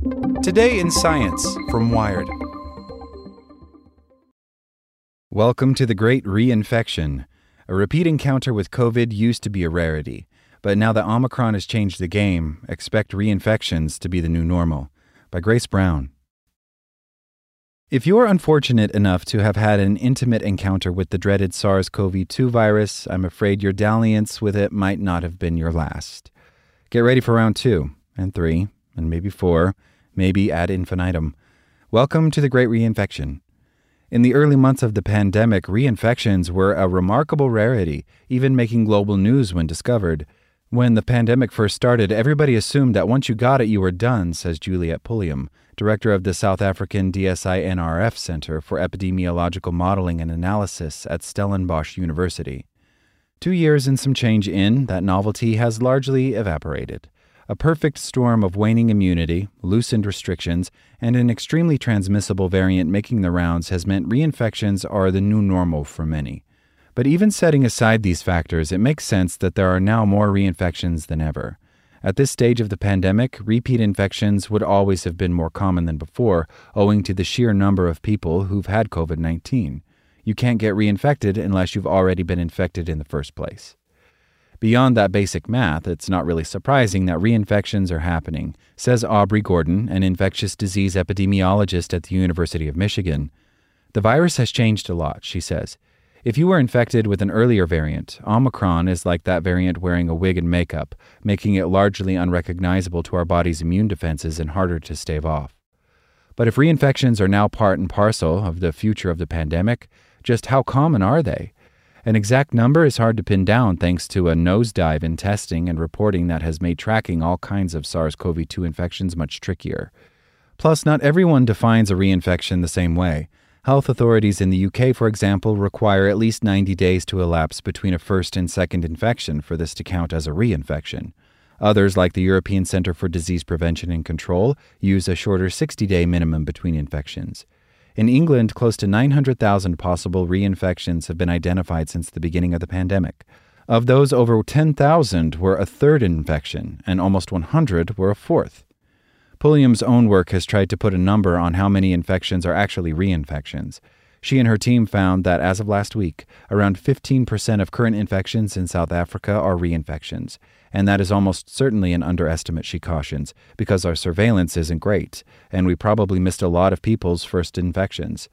Today in Science from Wired. Welcome to the Great Reinfection. A repeat encounter with COVID used to be a rarity, but now that Omicron has changed the game, expect reinfections to be the new normal. By Grace Browne. If you're unfortunate enough to have had an intimate encounter with the dreaded SARS CoV 2 virus, I'm afraid your dalliance with it might not have been your last. Get ready for round two, and three, and maybe four, maybe ad infinitum. Welcome to the Great Reinfection. In the early months of the pandemic, reinfections were a remarkable rarity, even making global news when discovered. When the pandemic first started, everybody assumed that once you got it, you were done, says Juliet Pulliam, director of the South African DSI NRF Center for Epidemiological Modeling and Analysis at Stellenbosch University. Two years and some change in, that novelty has largely evaporated. A perfect storm of waning immunity, loosened restrictions, and an extremely transmissible variant making the rounds has meant reinfections are the new normal for many. But even setting aside these factors, it makes sense that there are now more reinfections than ever. At this stage of the pandemic, repeat infections would always have been more common than before, owing to the sheer number of people who've had COVID 19. You can't get reinfected unless you've already been infected in the first place. Beyond that basic math, it's not really surprising that reinfections are happening, says Aubrey Gordon, an infectious disease epidemiologist at the University of Michigan. The virus has changed a lot, she says. If you were infected with an earlier variant, Omicron is like that variant wearing a wig and makeup, making it largely unrecognizable to our body's immune defenses and harder to stave off. But if reinfections are now part and parcel of the future of the pandemic, just how common are they? An exact number is hard to pin down thanks to a nosedive in testing and reporting that has made tracking all kinds of SARS CoV 2 infections much trickier. Plus, not everyone defines a reinfection the same way. Health authorities in the UK, for example, require at least 90 days to elapse between a first and second infection for this to count as a reinfection. Others, like the European Centre for Disease Prevention and Control, use a shorter 60 day minimum between infections. In England, close to 900,000 possible reinfections have been identified since the beginning of the pandemic. Of those, over 10,000 were a third infection, and almost 100 were a fourth. Pulliam's own work has tried to put a number on how many infections are actually reinfections. She and her team found that as of last week, around 15% of current infections in South Africa are reinfections, and that is almost certainly an underestimate, she cautions, because our surveillance isn't great, and we probably missed a lot of people's first infections.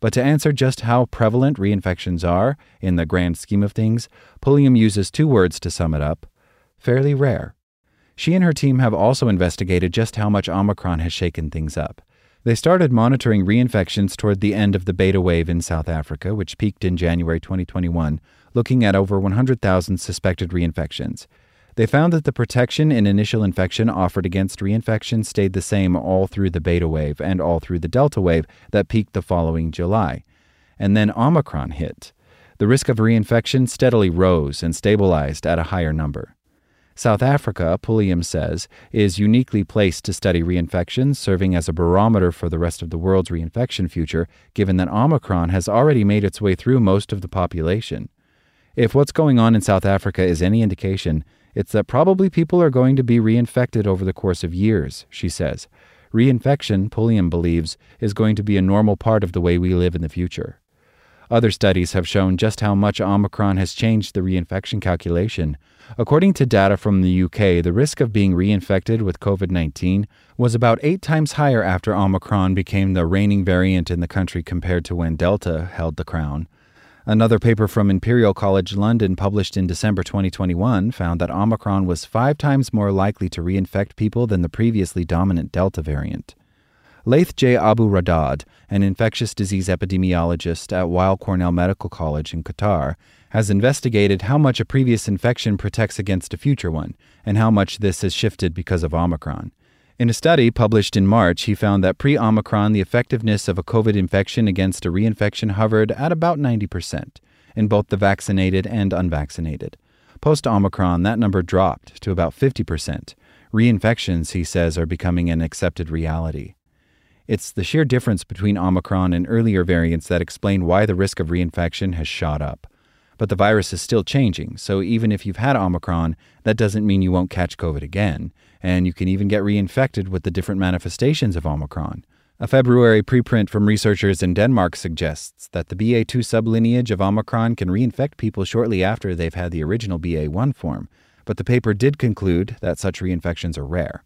But to answer just how prevalent reinfections are in the grand scheme of things, Pulliam uses two words to sum it up fairly rare. She and her team have also investigated just how much Omicron has shaken things up. They started monitoring reinfections toward the end of the beta wave in South Africa, which peaked in January 2021, looking at over 100,000 suspected reinfections. They found that the protection in initial infection offered against reinfection stayed the same all through the beta wave and all through the delta wave that peaked the following July. And then Omicron hit. The risk of reinfection steadily rose and stabilized at a higher number. South Africa, Pulliam says, is uniquely placed to study reinfections, serving as a barometer for the rest of the world's reinfection future, given that Omicron has already made its way through most of the population. If what's going on in South Africa is any indication, It's that probably people are going to be reinfected over the course of years, she says. Reinfection, Pulliam believes, is going to be a normal part of the way we live in the future. Other studies have shown just how much Omicron has changed the reinfection calculation. According to data from the UK, the risk of being reinfected with COVID 19 was about eight times higher after Omicron became the reigning variant in the country compared to when Delta held the crown. Another paper from Imperial College London, published in December 2021, found that Omicron was five times more likely to reinfect people than the previously dominant Delta variant. Laith J. Abu Raddad, an infectious disease epidemiologist at Weill Cornell Medical College in Qatar, has investigated how much a previous infection protects against a future one, and how much this has shifted because of Omicron. In a study published in March, he found that pre Omicron, the effectiveness of a COVID infection against a reinfection hovered at about 90% in both the vaccinated and unvaccinated. Post Omicron, that number dropped to about 50%. Reinfections, he says, are becoming an accepted reality. It's the sheer difference between Omicron and earlier variants that explain why the risk of reinfection has shot up. But the virus is still changing, so even if you've had Omicron, that doesn't mean you won't catch COVID again and you can even get reinfected with the different manifestations of Omicron. A February preprint from researchers in Denmark suggests that the BA2 sublineage of Omicron can reinfect people shortly after they've had the original BA1 form, but the paper did conclude that such reinfections are rare.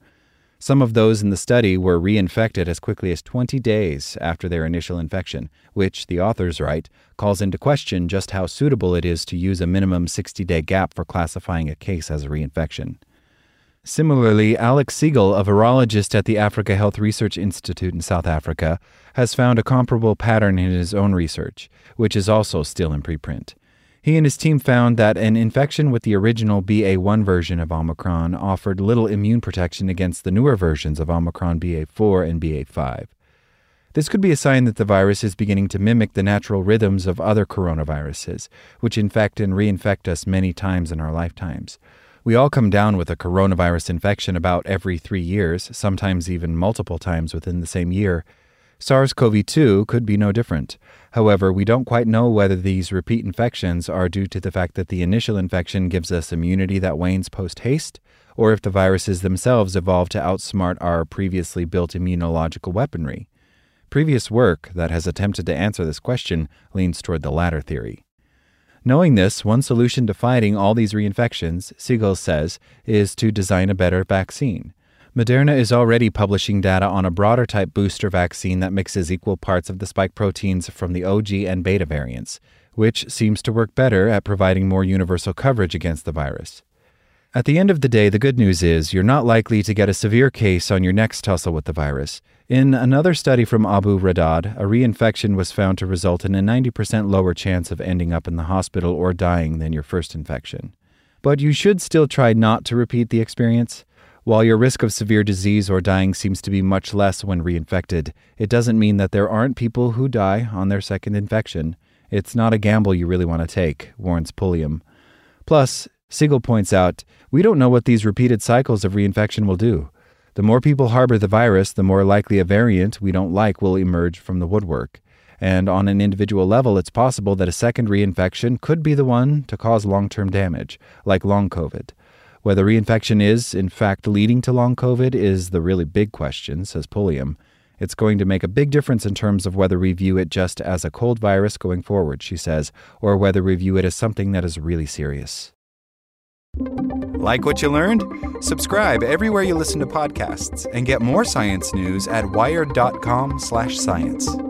Some of those in the study were reinfected as quickly as 20 days after their initial infection, which, the authors write, calls into question just how suitable it is to use a minimum 60 day gap for classifying a case as a reinfection. Similarly, Alex Sigal, a virologist at the Africa Health Research Institute in South Africa, has found a comparable pattern in his own research, which is also still in preprint. He and his team found that an infection with the original BA1 version of Omicron offered little immune protection against the newer versions of Omicron BA4 and BA5. This could be a sign that the virus is beginning to mimic the natural rhythms of other coronaviruses, which infect and reinfect us many times in our lifetimes. We all come down with a coronavirus infection about every three years, sometimes even multiple times within the same year. SARS CoV 2 could be no different. However, we don't quite know whether these repeat infections are due to the fact that the initial infection gives us immunity that wanes post haste, or if the viruses themselves evolve to outsmart our previously built immunological weaponry. Previous work that has attempted to answer this question leans toward the latter theory. Knowing this, one solution to fighting all these reinfections, Sigal says, is to design a better vaccine. Moderna is already publishing data on a broader type booster vaccine that mixes equal parts of the spike proteins from the OG and beta variants, which seems to work better at providing more universal coverage against the virus. At the end of the day, the good news is you're not likely to get a severe case on your next tussle with the virus. In another study from Abu Raddad, a reinfection was found to result in a 90% lower chance of ending up in the hospital or dying than your first infection. But you should still try not to repeat the experience. While your risk of severe disease or dying seems to be much less when reinfected, it doesn't mean that there aren't people who die on their second infection. It's not a gamble you really want to take, warns Pulliam. Plus, Sigal points out, we don't know what these repeated cycles of reinfection will do. The more people harbor the virus, the more likely a variant we don't like will emerge from the woodwork. And on an individual level, it's possible that a second reinfection could be the one to cause long term damage, like long COVID. Whether reinfection is, in fact, leading to long COVID is the really big question, says Pulliam. It's going to make a big difference in terms of whether we view it just as a cold virus going forward, she says, or whether we view it as something that is really serious. Like what you learned? Subscribe everywhere you listen to podcasts and get more science news at wired.com/science.